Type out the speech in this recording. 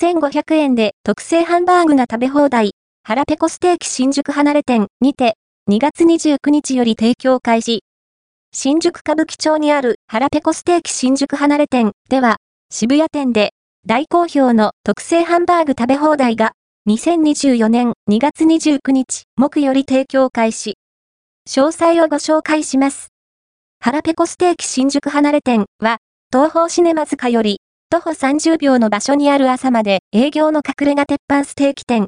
6500円で特製ハンバーグが食べ放題、腹ペコステーキ新宿離れ店にて、2月29日より提供開始。新宿歌舞伎町にある腹ペコステーキ新宿離れ店では、渋谷店で大好評の特製ハンバーグ食べ放題が2024年2月29日木より提供開始。詳細をご紹介します。腹ペコステーキ新宿離れ店は、東方シネマズカより徒歩30秒の場所にある朝まで営業の隠れ家鉄板ステーキ店。